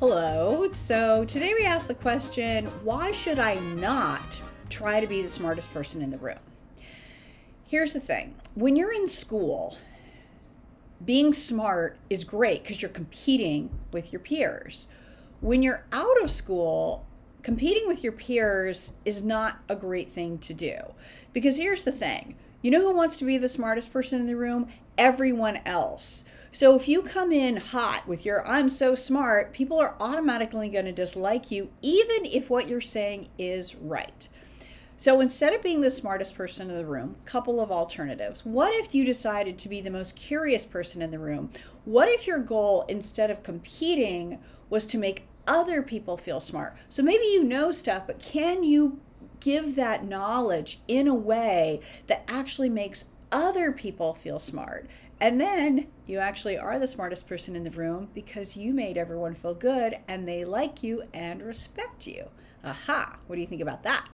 Hello. So today we ask the question why should I not try to be the smartest person in the room? Here's the thing when you're in school, being smart is great because you're competing with your peers. When you're out of school, competing with your peers is not a great thing to do. Because here's the thing you know who wants to be the smartest person in the room? Everyone else. So if you come in hot with your I'm so smart, people are automatically going to dislike you, even if what you're saying is right. So instead of being the smartest person in the room, couple of alternatives. What if you decided to be the most curious person in the room? What if your goal instead of competing was to make other people feel smart? So maybe you know stuff, but can you give that knowledge in a way that actually makes other people feel smart? And then you actually are the smartest person in the room because you made everyone feel good and they like you and respect you. Aha! What do you think about that?